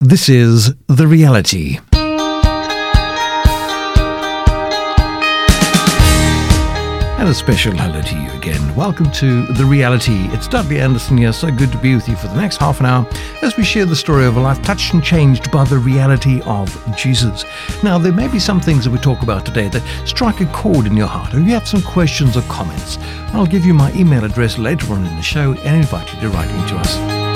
This is The Reality. And a special hello to you again. Welcome to The Reality. It's Dudley Anderson here. So good to be with you for the next half an hour as we share the story of a life touched and changed by the reality of Jesus. Now, there may be some things that we talk about today that strike a chord in your heart, or you have some questions or comments. I'll give you my email address later on in the show and invite you to write into us.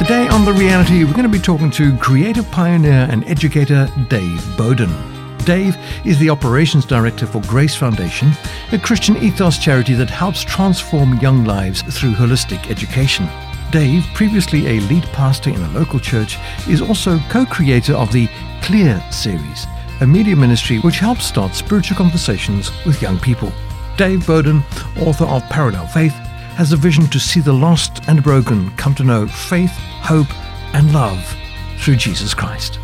Today on The Reality, we're going to be talking to creative pioneer and educator Dave Boden. Dave is the operations director for Grace Foundation, a Christian ethos charity that helps transform young lives through holistic education. Dave, previously a lead pastor in a local church, is also co creator of the Kleer series, a media ministry which helps start spiritual conversations with young people. Dave Boden, author of Parallel Faith, has a vision to see the lost and broken come to know faith, hope, and love through Jesus Christ.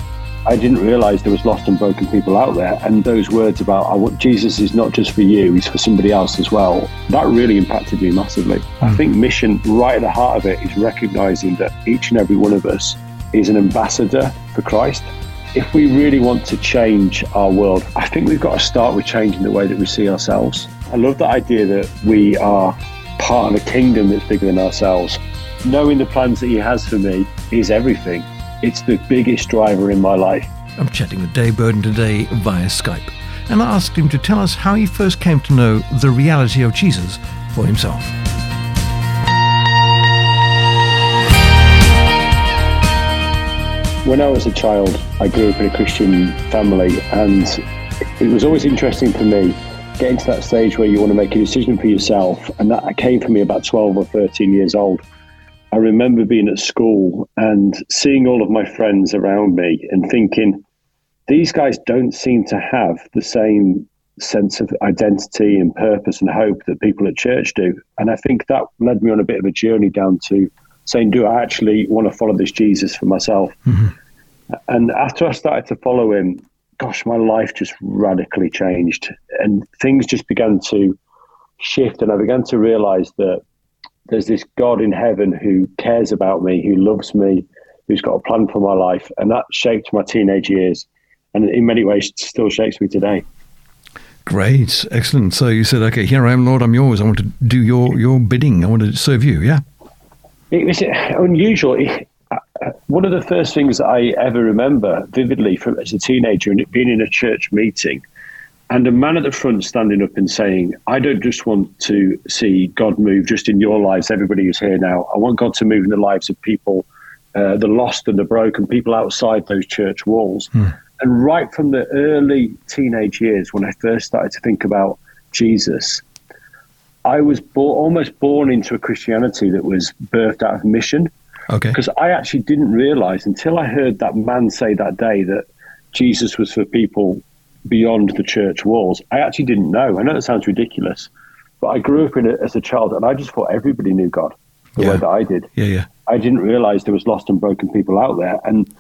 I didn't realize there was lost and broken people out there. And those words about oh, Jesus is not just for you, he's for somebody else as well, that really impacted me massively. Mm. I think mission, right at the heart of it, is recognizing that each and every one of us is an ambassador for Christ. If we really want to change our world, I think we've got to start with changing the way that we see ourselves. I love the idea that we are part of a kingdom that's bigger than ourselves. Knowing the plans that He has for me is everything. It's the biggest driver in my life. I'm chatting with Dave Boden today via Skype, and I asked him to tell us how he first came to know the reality of Jesus for himself. When I was a child, I grew up in a Christian family, and it was always interesting for me getting to that stage where you want to make a decision for yourself. And that came for me about 12 or 13 years old. I remember being at school and seeing all of my friends around me and thinking, these guys don't seem to have the same sense of identity and purpose and hope that people at church do. And I think that led me on a bit of a journey down to saying, do I actually want to follow this Jesus for myself? Mm-hmm. And after I started to follow him, gosh, my life just radically changed and things just began to shift. And I began to realize that there's this God in heaven who cares about me, who loves me, who's got a plan for my life. And that shaped my teenage years. And in many ways, still shapes me today. Great, excellent. So you said, "Okay, here I am, Lord. I'm yours. I want to do your your bidding. I want to serve you." Yeah. It was unusual. It, one of the first things I ever remember vividly from as a teenager and being in a church meeting and a man at the front standing up and saying, I don't just want to see God move just in your lives, everybody who's here now. I want God to move in the lives of people, uh, the lost and the broken, people outside those church walls. Hmm. And right from the early teenage years, when I first started to think about Jesus, I was bo- almost born into a Christianity that was birthed out of mission. Okay. Because I actually didn't realize until I heard that man say that day that Jesus was for people beyond the church walls. I actually didn't know. I know it sounds ridiculous, but I grew up in it as a child, and I just thought everybody knew God the yeah. way that I did. Yeah, yeah. I didn't realize there was lost and broken people out there. And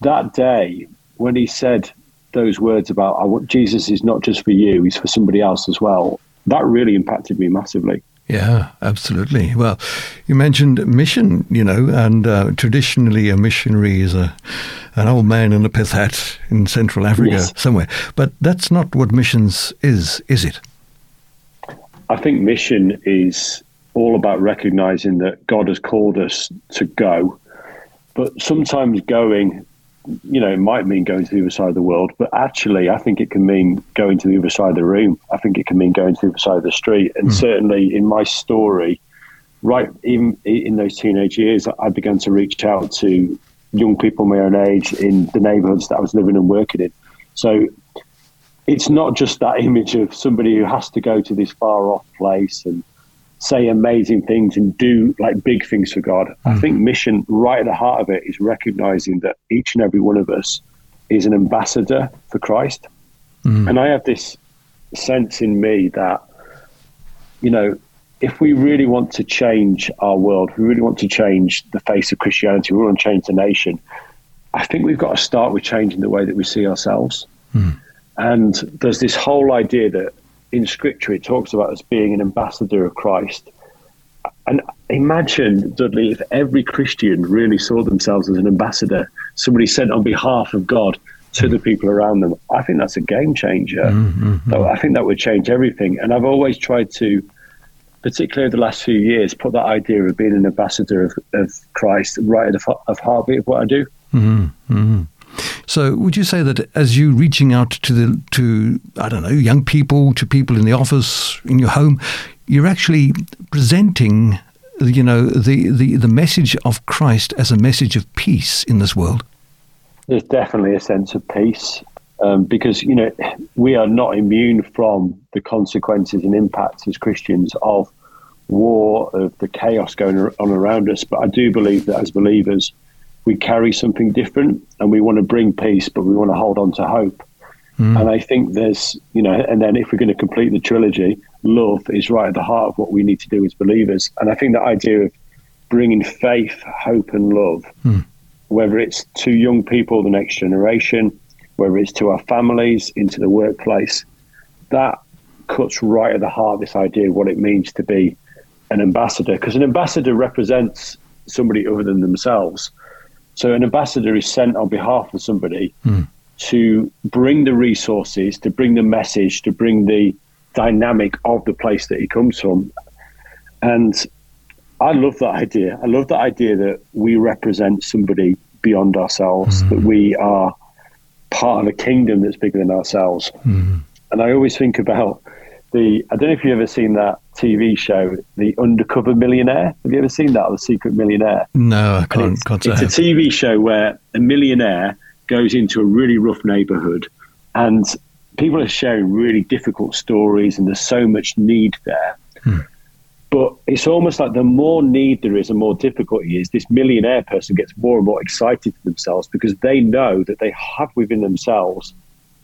that day, when he said those words about Jesus is not just for you; he's for somebody else as well. That really impacted me massively. Yeah, absolutely. Well, you mentioned mission, you know, and uh, traditionally a missionary is a an old man in a pith hat in Central Africa yes. somewhere. But that's not what missions is, is it? I think mission is all about recognizing that God has called us to go, but sometimes going you know, it might mean going to the other side of the world, but actually, I think it can mean going to the other side of the room. I think it can mean going to the other side of the street. And mm. certainly in my story, right, even in those teenage years, I began to reach out to young people my own age in the neighborhoods that I was living and working in. So it's not just that image of somebody who has to go to this far off place and say amazing things and do like big things for God. Mm. I think mission right at the heart of it is recognizing that each and every one of us is an ambassador for Christ. Mm. And I have this sense in me that, you know, if we really want to change our world, we really want to change the face of Christianity, we want to change the nation, I think we've got to start with changing the way that we see ourselves. Mm. And there's this whole idea that in scripture it talks about us being an ambassador of Christ. And imagine, Dudley, if every Christian really saw themselves as an ambassador, somebody sent on behalf of God to the people around them. I think that's a game changer. Mm-hmm. I think that would change everything. And I've always tried to, particularly over the last few years, put that idea of being an ambassador of, of Christ right at the of heartbeat of what I do. Mm-hmm. Mm-hmm. So, would you say that as you reaching out to the to I don't know young people, to people in the office, in your home, you're actually presenting, you know, the the, the message of Christ as a message of peace in this world? There's definitely a sense of peace. Um, because you know we are not immune from the consequences and impacts as Christians of war, of the chaos going on around us. But I do believe that as believers, we carry something different and we want to bring peace, but we want to hold on to hope. Mm. And I think there's, you know, and then if we're going to complete the trilogy, love is right at the heart of what we need to do as believers. And I think the idea of bringing faith, hope, and love, mm. whether it's to young people, the next generation, whether it's to our families, into the workplace, that cuts right at the heart of this idea of what it means to be an ambassador. Because an ambassador represents somebody other than themselves. So an ambassador is sent on behalf of somebody mm. to bring the resources, to bring the message, to bring the dynamic of the place that he comes from. And I love that idea. I love that idea that we represent somebody beyond ourselves, mm. that we are part of a kingdom that's bigger than ourselves. Mm. And I always think about the I don't know if you've ever seen that TV show, The Undercover Millionaire. Have you ever seen that, The Secret Millionaire? No, I can't. It's, can't it's a TV show where a millionaire goes into a really rough neighborhood and people are sharing really difficult stories and there's so much need there. Hmm. But it's almost like the more need there is and more difficulty is, this millionaire person gets more and more excited for themselves because they know that they have within themselves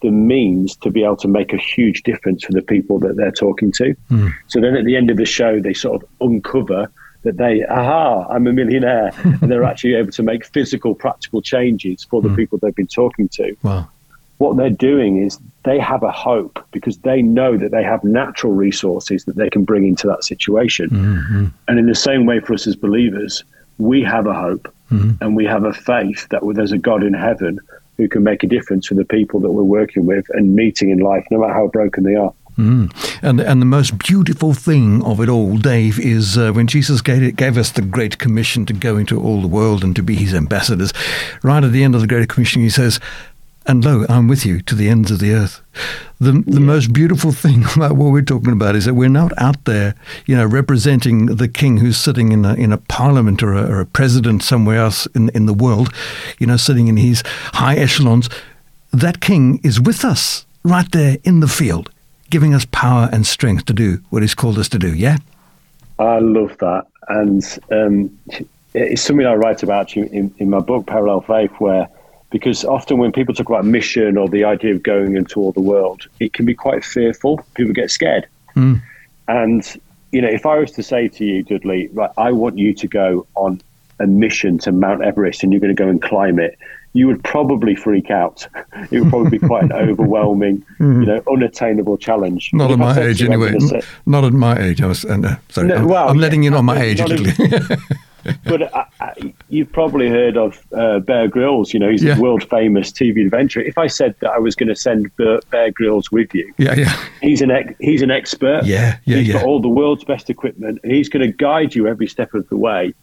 the means to be able to make a huge difference for the people that they're talking to. Mm. So then at the end of the show, they sort of uncover that they, aha, I'm a millionaire. and they're actually able to make physical, practical changes for the mm. people they've been talking to. Wow. What they're doing is they have a hope because they know that they have natural resources that they can bring into that situation. Mm-hmm. And in the same way for us as believers, we have a hope mm-hmm. and we have a faith that there's a God in heaven who can make a difference for the people that we're working with and meeting in life, no matter how broken they are. Mm. And and the most beautiful thing of it all, Dave, is uh, when Jesus gave, gave us the Great Commission to go into all the world and to be His ambassadors. Right at the end of the Great Commission, He says, and lo, I'm with you to the ends of the earth. The, the yeah. most beautiful thing about what we're talking about is that we're not out there, you know, representing the king who's sitting in a, in a parliament or a, or a president somewhere else in, in the world, you know, sitting in his high echelons. That king is with us right there in the field, giving us power and strength to do what he's called us to do. Yeah? I love that. And um, it's something I write about in, in my book, Parallel Faith, where because often when people talk about mission or the idea of going into all the world, it can be quite fearful. People get scared. Mm. And, you know, if I was to say to you, Dudley, right, I want you to go on a mission to Mount Everest and you're going to go and climb it, you would probably freak out. It would probably be quite an overwhelming, mm-hmm. you know, unattainable challenge. Not at my age, anyway. Say, not at my age. I was, uh, sorry, no, I'm, I'm letting in on my age. But I, I, you've probably heard of uh, Bear Grylls. You know, he's yeah. a world famous TV adventurer. If I said that I was going to send Bear Grylls with you, yeah, yeah, he's an ex- he's an expert. Yeah, yeah, he's yeah. got all the world's best equipment, and he's going to guide you every step of the way.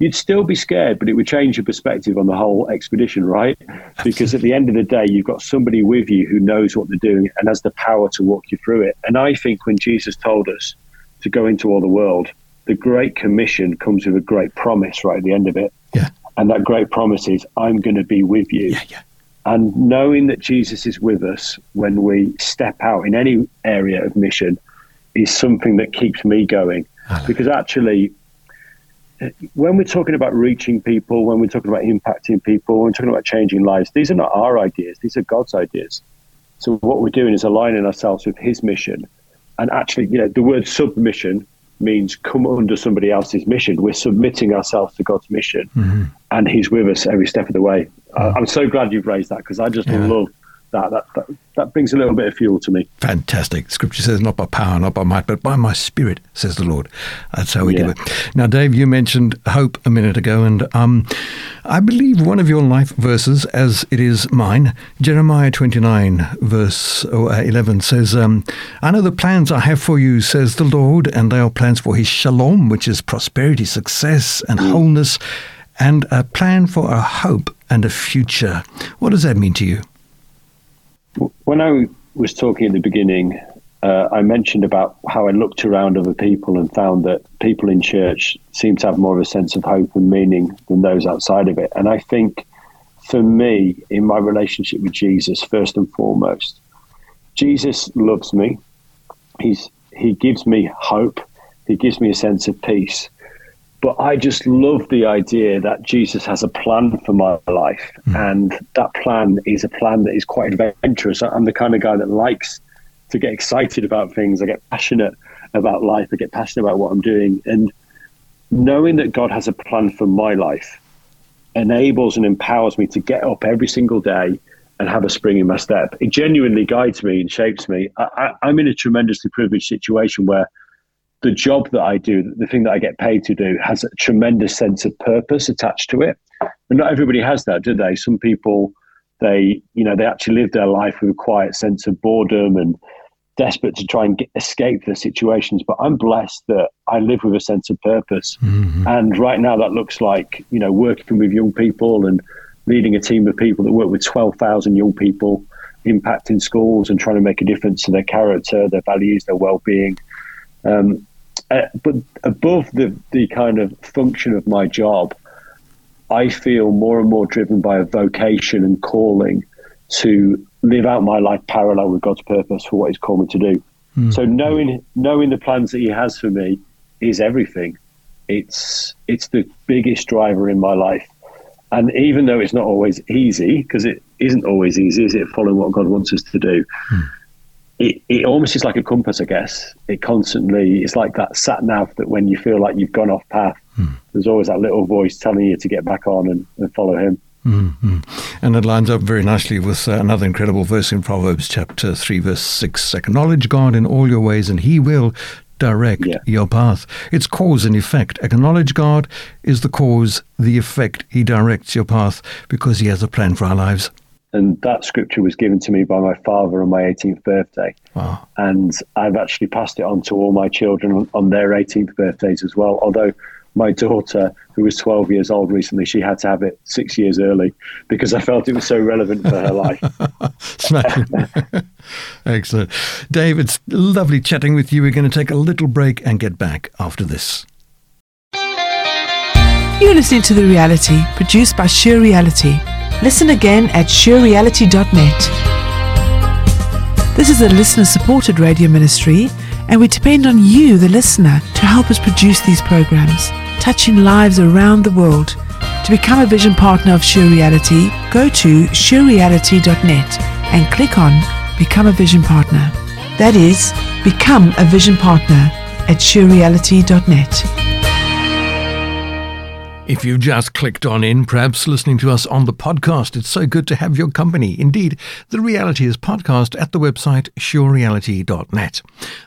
You'd still be scared, but it would change your perspective on the whole expedition, right? Because at the end of the day, you've got somebody with you who knows what they're doing and has the power to walk you through it. And I think when Jesus told us to go into all the world, the Great Commission comes with a great promise right at the end of it. Yeah. And that great promise is, I'm going to be with you. Yeah, yeah. And knowing that Jesus is with us when we step out in any area of mission is something that keeps me going. Because actually, when we're talking about reaching people, when we're talking about impacting people, when we're talking about changing lives, these are not our ideas, these are God's ideas. So what we're doing is aligning ourselves with his mission. And actually, you know, the word submission means come under somebody else's mission. We're submitting ourselves to God's mission, mm-hmm. and He's with us every step of the way. Mm-hmm. I'm so glad you've raised that because I just yeah. love that, that, that, that brings a little bit of fuel to me. Fantastic. Scripture says, not by power, not by might, but by my spirit, says the Lord. That's how we yeah. do it. Now, Dave, you mentioned hope a minute ago, and um, I believe one of your life verses, as it is mine, Jeremiah 29, verse uh, 11, says, um, I know the plans I have for you, says the Lord, and they are plans for his shalom, which is prosperity, success, and mm. wholeness, and a plan for a hope and a future. What does that mean to you? When I was talking at the beginning, uh, I mentioned about how I looked around other people and found that people in church seem to have more of a sense of hope and meaning than those outside of it. And I think for me, in my relationship with Jesus, first and foremost, Jesus loves me. He's he gives me hope. He gives me a sense of peace. But I just love the idea that Jesus has a plan for my life. Mm. And that plan is a plan that is quite adventurous. I'm the kind of guy that likes to get excited about things. I get passionate about life. I get passionate about what I'm doing. And knowing that God has a plan for my life enables and empowers me to get up every single day and have a spring in my step. It genuinely guides me and shapes me. I, am in a tremendously privileged situation where the job that I do, the thing that I get paid to do, has a tremendous sense of purpose attached to it. And not everybody has that, do they? Some people, they, you know, they actually live their life with a quiet sense of boredom and desperate to try and get, escape the situations. But I'm blessed that I live with a sense of purpose. Mm-hmm. And right now, that looks like, you know, working with young people and leading a team of people that work with 12,000 young people, impacting schools and trying to make a difference to their character, their values, their well being. Um, uh, but above the, the kind of function of my job, I feel more and more driven by a vocation and calling to live out my life parallel with God's purpose for what He's called me to do. Mm. So knowing knowing the plans that He has for me is everything. It's it's the biggest driver in my life. And even though it's not always easy, because it isn't always easy, is it following what God wants us to do? Mm it, it almost is like a compass, I guess. It constantly, it's like that sat nav that when you feel like you've gone off path, hmm. there's always that little voice telling you to get back on and, and follow him. Mm-hmm. And it lines up very nicely with uh, another incredible verse in Proverbs chapter 3, verse 6. Acknowledge God in all your ways, and he will direct yeah. your path. It's cause and effect. Acknowledge God is the cause, the effect. He directs your path because he has a plan for our lives. And that scripture was given to me by my father on my 18th birthday. Wow. And I've actually passed it on to all my children on their 18th birthdays as well. Although my daughter, who was 12 years old recently, she had to have it six years early because I felt it was so relevant for her life. Excellent. Dave, it's lovely chatting with you. We're going to take a little break and get back after this. You're listening to The Reality, produced by Sure Reality Listen again at surereality.net. This is a listener supported radio ministry, and we depend on you, the listener, to help us produce these programs, touching lives around the world. To become a vision partner of Sure Reality, go to surereality.net and click on Become a Vision Partner. That is, become a vision partner at surereality.net. If you've just clicked on in, perhaps listening to us on the podcast, it's so good to have your company. Indeed, the reality is podcast at the website surereality.net.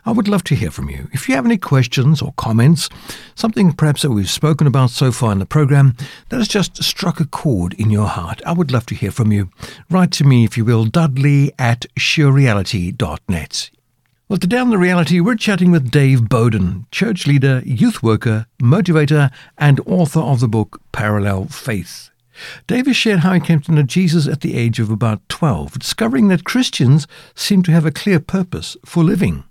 I would love to hear from you. If you have any questions or comments, something perhaps that we've spoken about so far in the program that has just struck a chord in your heart, I would love to hear from you. Write to me, if you will, dudley at surereality.net. Well, today on The Reality, we're chatting with Dave Boden, church leader, youth worker, motivator, and author of the book Parallel Faith. Dave has shared how he came to know Jesus at the age of about 12, discovering that Christians seem to have a clear purpose for living.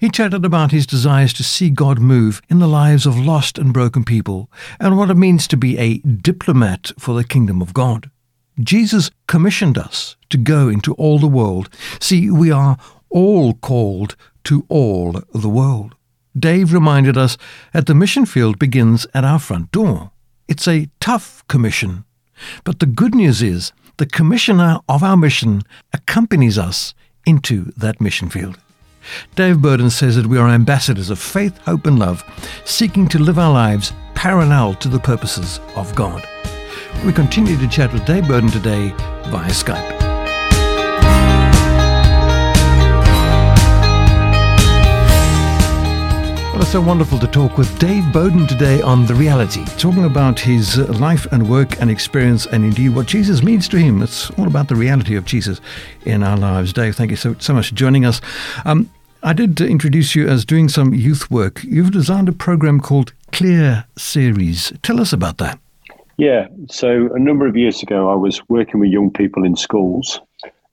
He chatted about his desires to see God move in the lives of lost and broken people and what it means to be a diplomat for the kingdom of God. Jesus commissioned us to go into all the world. See, we are all called to all the world. Dave reminded us that the mission field begins at our front door. It's a tough commission, but the good news is the commissioner of our mission accompanies us into that mission field. Dave Boden says that we are ambassadors of faith, hope, and love, seeking to live our lives parallel to the purposes of God. We continue to chat with Dave Boden today via Skype. Well, it's so wonderful to talk with Dave Boden today on The Reality, talking about his life and work and experience and indeed what Jesus means to him. It's all about the reality of Jesus in our lives. Dave, thank you so, so much for joining us. Um, I did introduce you as doing some youth work. You've designed a program called Kleer Series. Tell us about that. Yeah, so a number of years ago, I was working with young people in schools,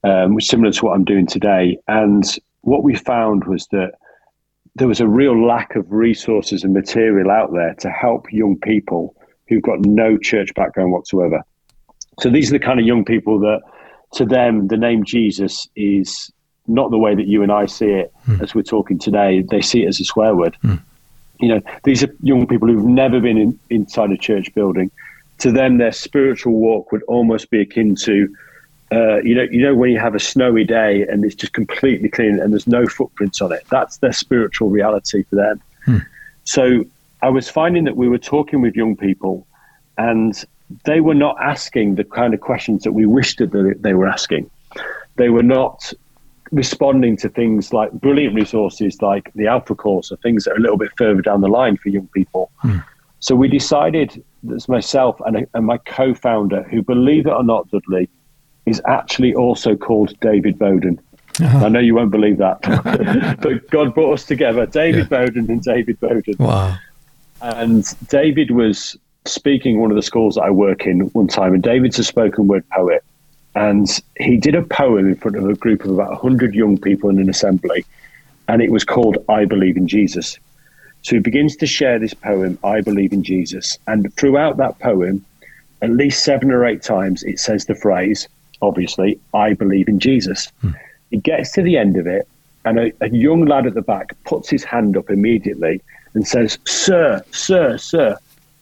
um, which similar to what I'm doing today. And what we found was that there was a real lack of resources and material out there to help young people who've got no church background whatsoever. So these are the kind of young people that, to them, the name Jesus is not the way that you and I see it mm. as we're talking today. They see it as a swear word. Mm. You know, these are young people who've never been in, inside a church building. To them, their spiritual walk would almost be akin to uh, you know, you know when you have a snowy day and it's just completely clean and there's no footprints on it. That's their spiritual reality for them. Hmm. So I was finding that we were talking with young people, and they were not asking the kind of questions that we wished that they were asking. They were not responding to things like brilliant resources like the Alpha Course or things that are a little bit further down the line for young people. Hmm. So we decided, that's myself and, and my co-founder, who believe it or not, Dudley, is actually also called David Boden. Uh-huh. I know you won't believe that, but God brought us together, David yeah. Boden and David Boden. Wow. And David was speaking one of the schools that I work in one time, and David's a spoken word poet. And he did a poem in front of a group of about 100 young people in an assembly, and it was called I Believe in Jesus. So he begins to share this poem, I Believe in Jesus. And throughout that poem, at least seven or eight times, it says the phrase, obviously, I believe in Jesus. Hmm. He gets to the end of it, and a, a young lad at the back puts his hand up immediately and says, Sir, sir, sir,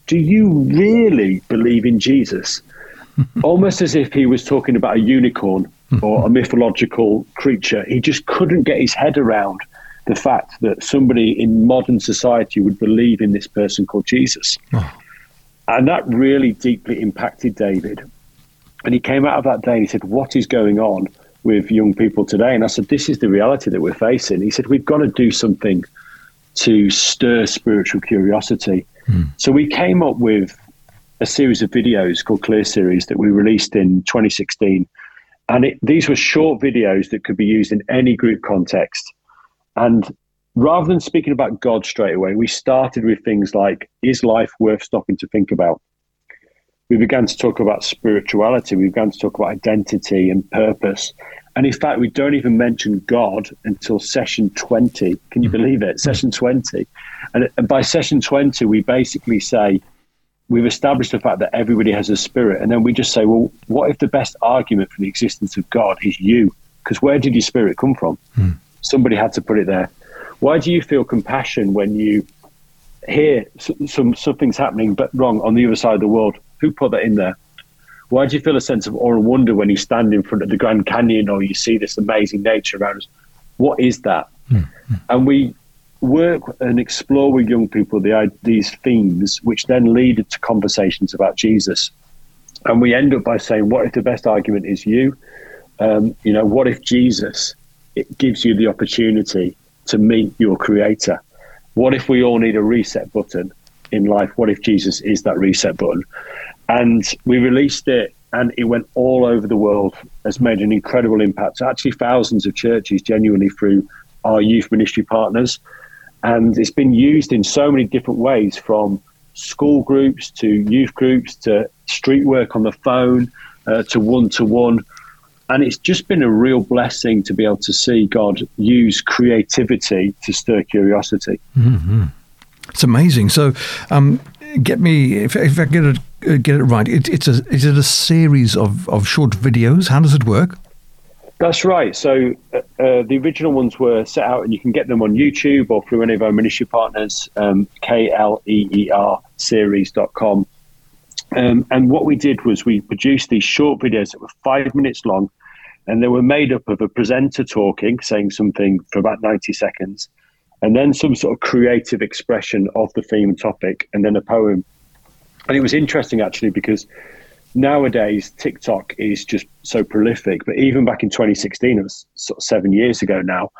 do you really believe in Jesus? Almost as if he was talking about a unicorn or a mythological creature. He just couldn't get his head around the fact that somebody in modern society would believe in this person called Jesus. Oh. And that really deeply impacted David. And he came out of that day and he said, What is going on with young people today? And I said, This is the reality that we're facing. He said, We've got to do something to stir spiritual curiosity. Mm. So we came up with a series of videos called Kleer Series that we released in 2016. And it, these were short videos that could be used in any group context. And rather than speaking about God straight away, we started with things like Is life worth stopping to think about? We began to talk about spirituality. We began to talk about identity and purpose. And in fact, we don't even mention God until session 20. Can you mm-hmm. believe it? Session 20. And by session 20, we basically say, we've established the fact that everybody has a spirit. And then we just say, well, what if the best argument for the existence of God is you? Because where did your spirit come from? Mm. Somebody had to put it there. Why do you feel compassion when you hear some something's happening but wrong on the other side of the world? Who put that in there? Why do you feel a sense of awe and wonder when you stand in front of the Grand Canyon or you see this amazing nature around us? What is that? Mm-hmm. And we work and explore with young people the, these themes, which then lead to conversations about Jesus. And we end up by saying, what if the best argument is you? Um, you know, what if Jesus it gives you the opportunity to meet your creator? What if we all need a reset button in life? What if Jesus is that reset button? And we released it and it went all over the world, has made an incredible impact. Actually, thousands of churches genuinely through our youth ministry partners. And it's been used in so many different ways from school groups to youth groups to street work on the phone uh, to one to one. And it's just been a real blessing to be able to see God use creativity to stir curiosity. Mm-hmm. It's amazing. So, um, get me if, if I get it get it right. It, it's a is it a series of, of short videos? How does it work? That's right. So uh, uh, the original ones were set out, and you can get them on YouTube or through any of our ministry partners, um, K-L-E-E-R series.com. Um, and what we did was we produced these short videos that were five minutes long, and they were made up of a presenter talking, saying something for about 90 seconds, and then some sort of creative expression of the theme and topic, and then a poem. And it was interesting actually because nowadays TikTok is just so prolific, but even back in 2016, it was sort of seven years ago now,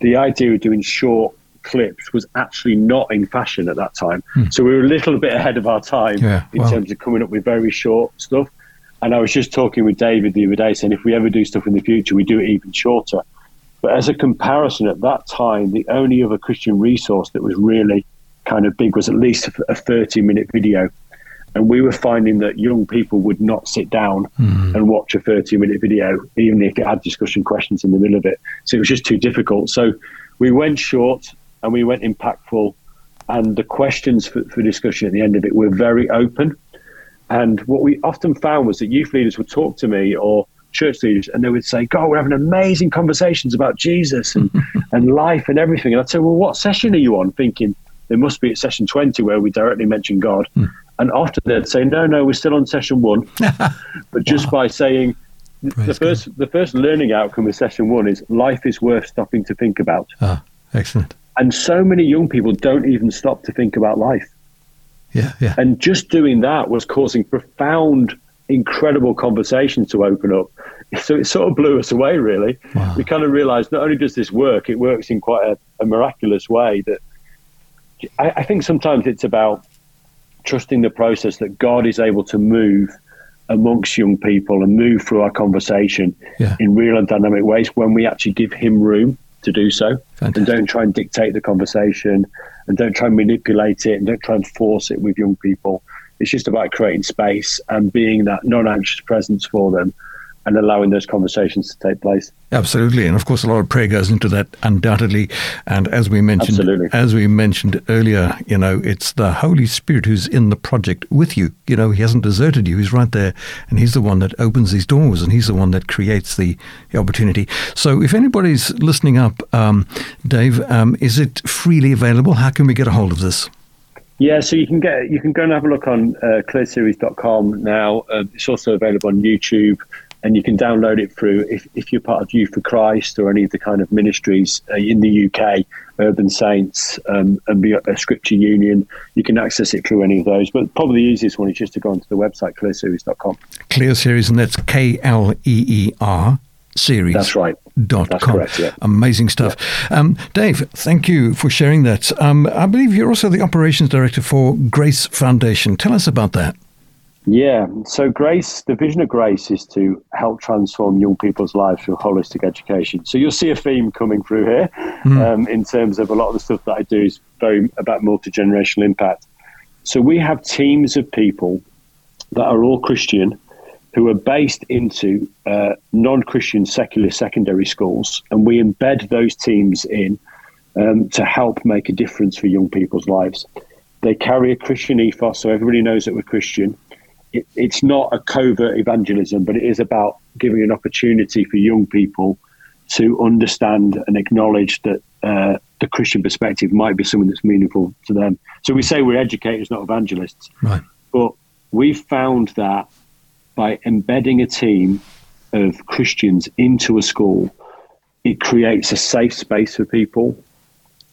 the idea of doing short clips was actually not in fashion at that time. Hmm. So we were a little bit ahead of our time yeah, in terms of coming up with very short stuff. And I was just talking with David the other day saying if we ever do stuff in the future, we do it even shorter. But as a comparison, at that time, the only other Christian resource that was really kind of big was at least a 30 minute video. And we were finding that young people would not sit down mm. and watch a 30 minute video, even if it had discussion questions in the middle of it. So it was just too difficult. So we went short and we went impactful. And the questions for, for discussion at the end of it were very open. And what we often found was that youth leaders would talk to me or church leaders and they would say, God, we're having amazing conversations about Jesus and, and life and everything. And I'd say, Well, what session are you on? Thinking they must be at session 20 where we directly mention God. Mm. And often they'd say, no, no, we're still on session one. but just wow. by saying, Praise the first, God. the first learning outcome of session one is life is worth stopping to think about. Ah, excellent. And so many young people don't even stop to think about life. Yeah, yeah. And just doing that was causing profound, incredible conversations to open up. So it sort of blew us away, really. Wow. We kind of realized not only does this work, it works in quite a, a miraculous way that I, I think sometimes it's about trusting the process that God is able to move amongst young people and move through our conversation yeah. in real and dynamic ways when we actually give Him room to do so Fantastic. and don't try and dictate the conversation and don't try and manipulate it and don't try and force it with young people. It's just about creating space and being that non anxious presence for them and allowing those conversations to take place. Absolutely, and of course, a lot of prayer goes into that, undoubtedly. And as we mentioned, Absolutely. as we mentioned earlier, you know, it's the Holy Spirit who's in the project with you. You know, He hasn't deserted you; He's right there, and He's the one that opens these doors, and He's the one that creates the, the opportunity. So, if anybody's listening up, um, Dave, um, is it freely available? How can we get a hold of this? Yeah, so you can get you can go and have a look on uh, kleerseries.com now. Uh, it's also available on YouTube and you can download it through if, if you're part of Youth for Christ or any of the kind of ministries uh, in the UK, Urban Saints um, and a uh, Scripture Union. You can access it through any of those, but probably the easiest one is just to go onto the website kleerseries.com. Kleer Series, and that's K L E E R series. That's right. Dot That's com. correct, yeah. Amazing stuff. Yeah. Um, Dave, thank you for sharing that. Um, I believe you're also the operations director for Grace Foundation. Tell us about that. Yeah, so Grace, the vision of Grace is to help transform young people's lives through holistic education. So you'll see a theme coming through here mm. um, in terms of a lot of the stuff that I do is very about multi generational impact. So we have teams of people that are all Christian who are based into uh, non Christian secular secondary schools, and we embed those teams in um, to help make a difference for young people's lives. They carry a Christian ethos, so everybody knows that we're Christian it, it's not a covert evangelism, but it is about giving an opportunity for young people to understand and acknowledge that uh, the Christian perspective might be something that's meaningful to them. So we say we're educators, not evangelists. Right. But we've found that by embedding a team of Christians into a school, it creates a safe space for people.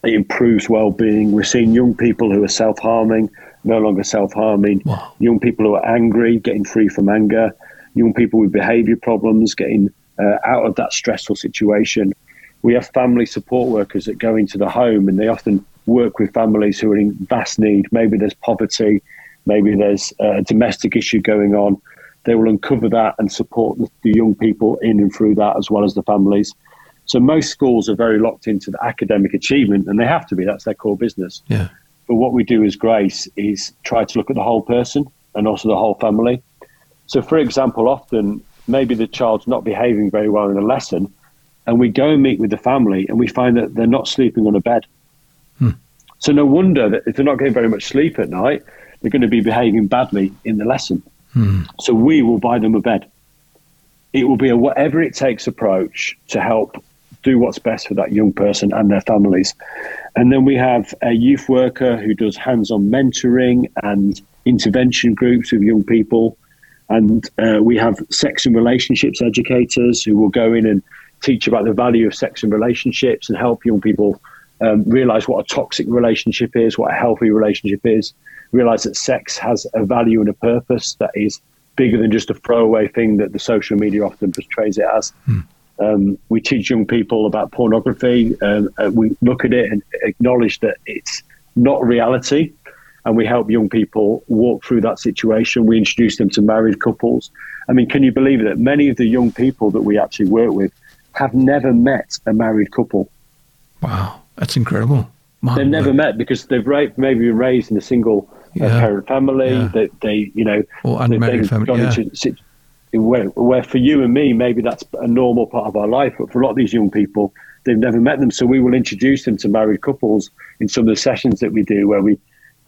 It improves well-being. We're seeing young people who are self-harming no longer self harming, wow. young people who are angry, getting free from anger, young people with behavior problems, getting uh, out of that stressful situation. We have family support workers that go into the home and they often work with families who are in vast need. Maybe there's poverty, maybe there's a domestic issue going on. They will uncover that and support the, the young people in and through that as well as the families. So most schools are very locked into the academic achievement, and they have to be. That's their core business. Yeah. But what we do as Grace is try to look at the whole person and also the whole family. So, for example, often maybe the child's not behaving very well in a lesson, and we go and meet with the family and we find that they're not sleeping on a bed. Hmm. So, no wonder that if they're not getting very much sleep at night, they're going to be behaving badly in the lesson. Hmm. So, we will buy them a bed. It will be a whatever it takes approach to help do what's best for that young person and their families. And then we have a youth worker who does hands on mentoring and intervention groups with young people. And uh, we have sex and relationships educators who will go in and teach about the value of sex and relationships and help young people um, realize what a toxic relationship is, what a healthy relationship is, realize that sex has a value and a purpose that is bigger than just a throwaway thing that the social media often portrays it as. Mm. Um, we teach young people about pornography. Um, uh, we look at it and acknowledge that it's not reality. And we help young people walk through that situation. We introduce them to married couples. I mean, can you believe that many of the young people that we actually work with have never met a married couple? Wow, that's incredible. My they've never met because they've maybe been raised in a single uh, yeah. parent family. Yeah. They, they, you know, or unmarried family. Yeah. Into, where, where for you and me, maybe that's a normal part of our life, but for a lot of these young people, they've never met them. So we will introduce them to married couples in some of the sessions that we do, where we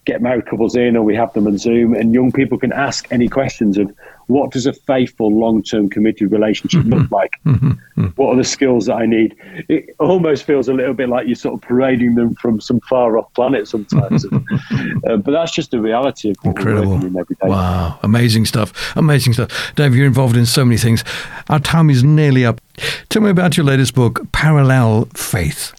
get married couples in or we have them on Zoom, and young people can ask any questions of what does a faithful, long term committed relationship mm-hmm. look like? Mm-hmm. What are the skills that I need? It almost feels a little bit like you're sort of parading them from some far off planet sometimes. uh, but that's just the reality of what Incredible. in every day. Wow, amazing stuff. Amazing stuff. Dave, you're involved in so many things. Our time is nearly up. Tell me about your latest book, Parallel Faith.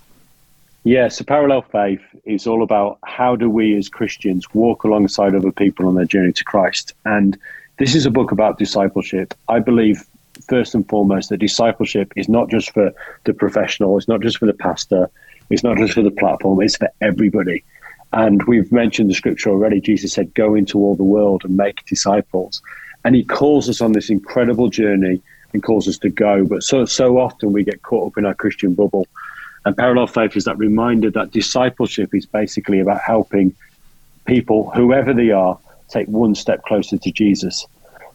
Yeah, so Parallel Faith is all about how do we as Christians walk alongside other people on their journey to Christ. And this is a book about discipleship. I believe, first and foremost, that discipleship is not just for the professional, it's not just for the pastor, it's not just for the platform, it's for everybody. And we've mentioned the scripture already. Jesus said, Go into all the world and make disciples. And he calls us on this incredible journey and calls us to go. But so so often we get caught up in our Christian bubble. And parallel faith is that reminder that discipleship is basically about helping people, whoever they are, take one step closer to Jesus.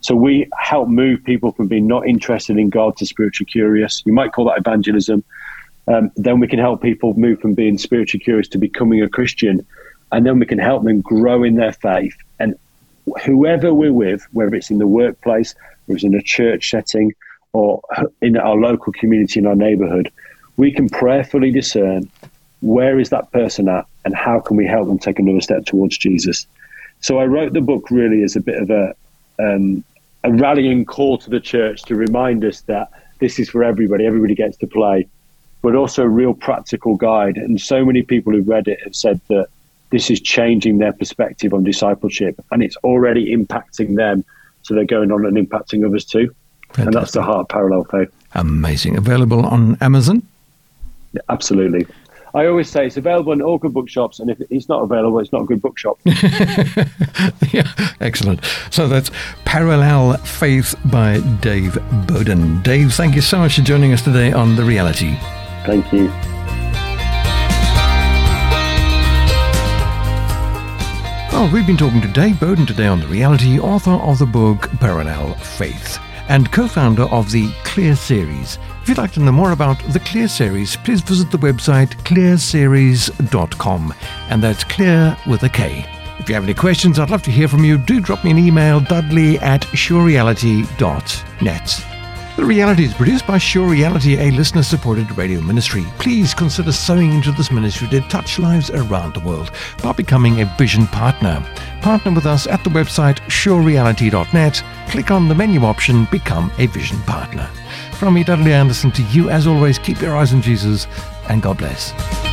So we help move people from being not interested in God to spiritually curious. You might call that evangelism. Um, then we can help people move from being spiritually curious to becoming a Christian. And then we can help them grow in their faith. And whoever we're with, whether it's in the workplace, or it's in a church setting, or in our local community, in our neighborhood, we can prayerfully discern where is that person at and how can we help them take another step towards Jesus. So I wrote the book really as a bit of a um, a rallying call to the church to remind us that this is for everybody. Everybody gets to play, but also a real practical guide. And so many people who've read it have said that this is changing their perspective on discipleship, and it's already impacting them. So they're going on and impacting others too. Fantastic. And that's the heart parallel faith. Amazing. Available on Amazon. Absolutely. I always say it's available in all good bookshops, and if it's not available, it's not a good bookshop. yeah, excellent. So that's Parallel Faith by Dave Boden. Dave, thank you so much for joining us today on The Reality. Thank you. Well, we've been talking to Dave Boden today on The Reality, author of the book Parallel Faith and co founder of the Kleer Series. If you'd like to know more about the Kleer Series, please visit the website kleerseries.com, and that's clear with a K. If you have any questions, I'd love to hear from you. Do drop me an email, dudley at surereality.net. The Reality is produced by Sure Reality, a listener supported radio ministry. Please consider sowing into this ministry to touch lives around the world by becoming a vision partner. Partner with us at the website surereality.net. Click on the menu option Become a Vision Partner. From me, Dudley Anderson, to you, as always, keep your eyes on Jesus and God bless.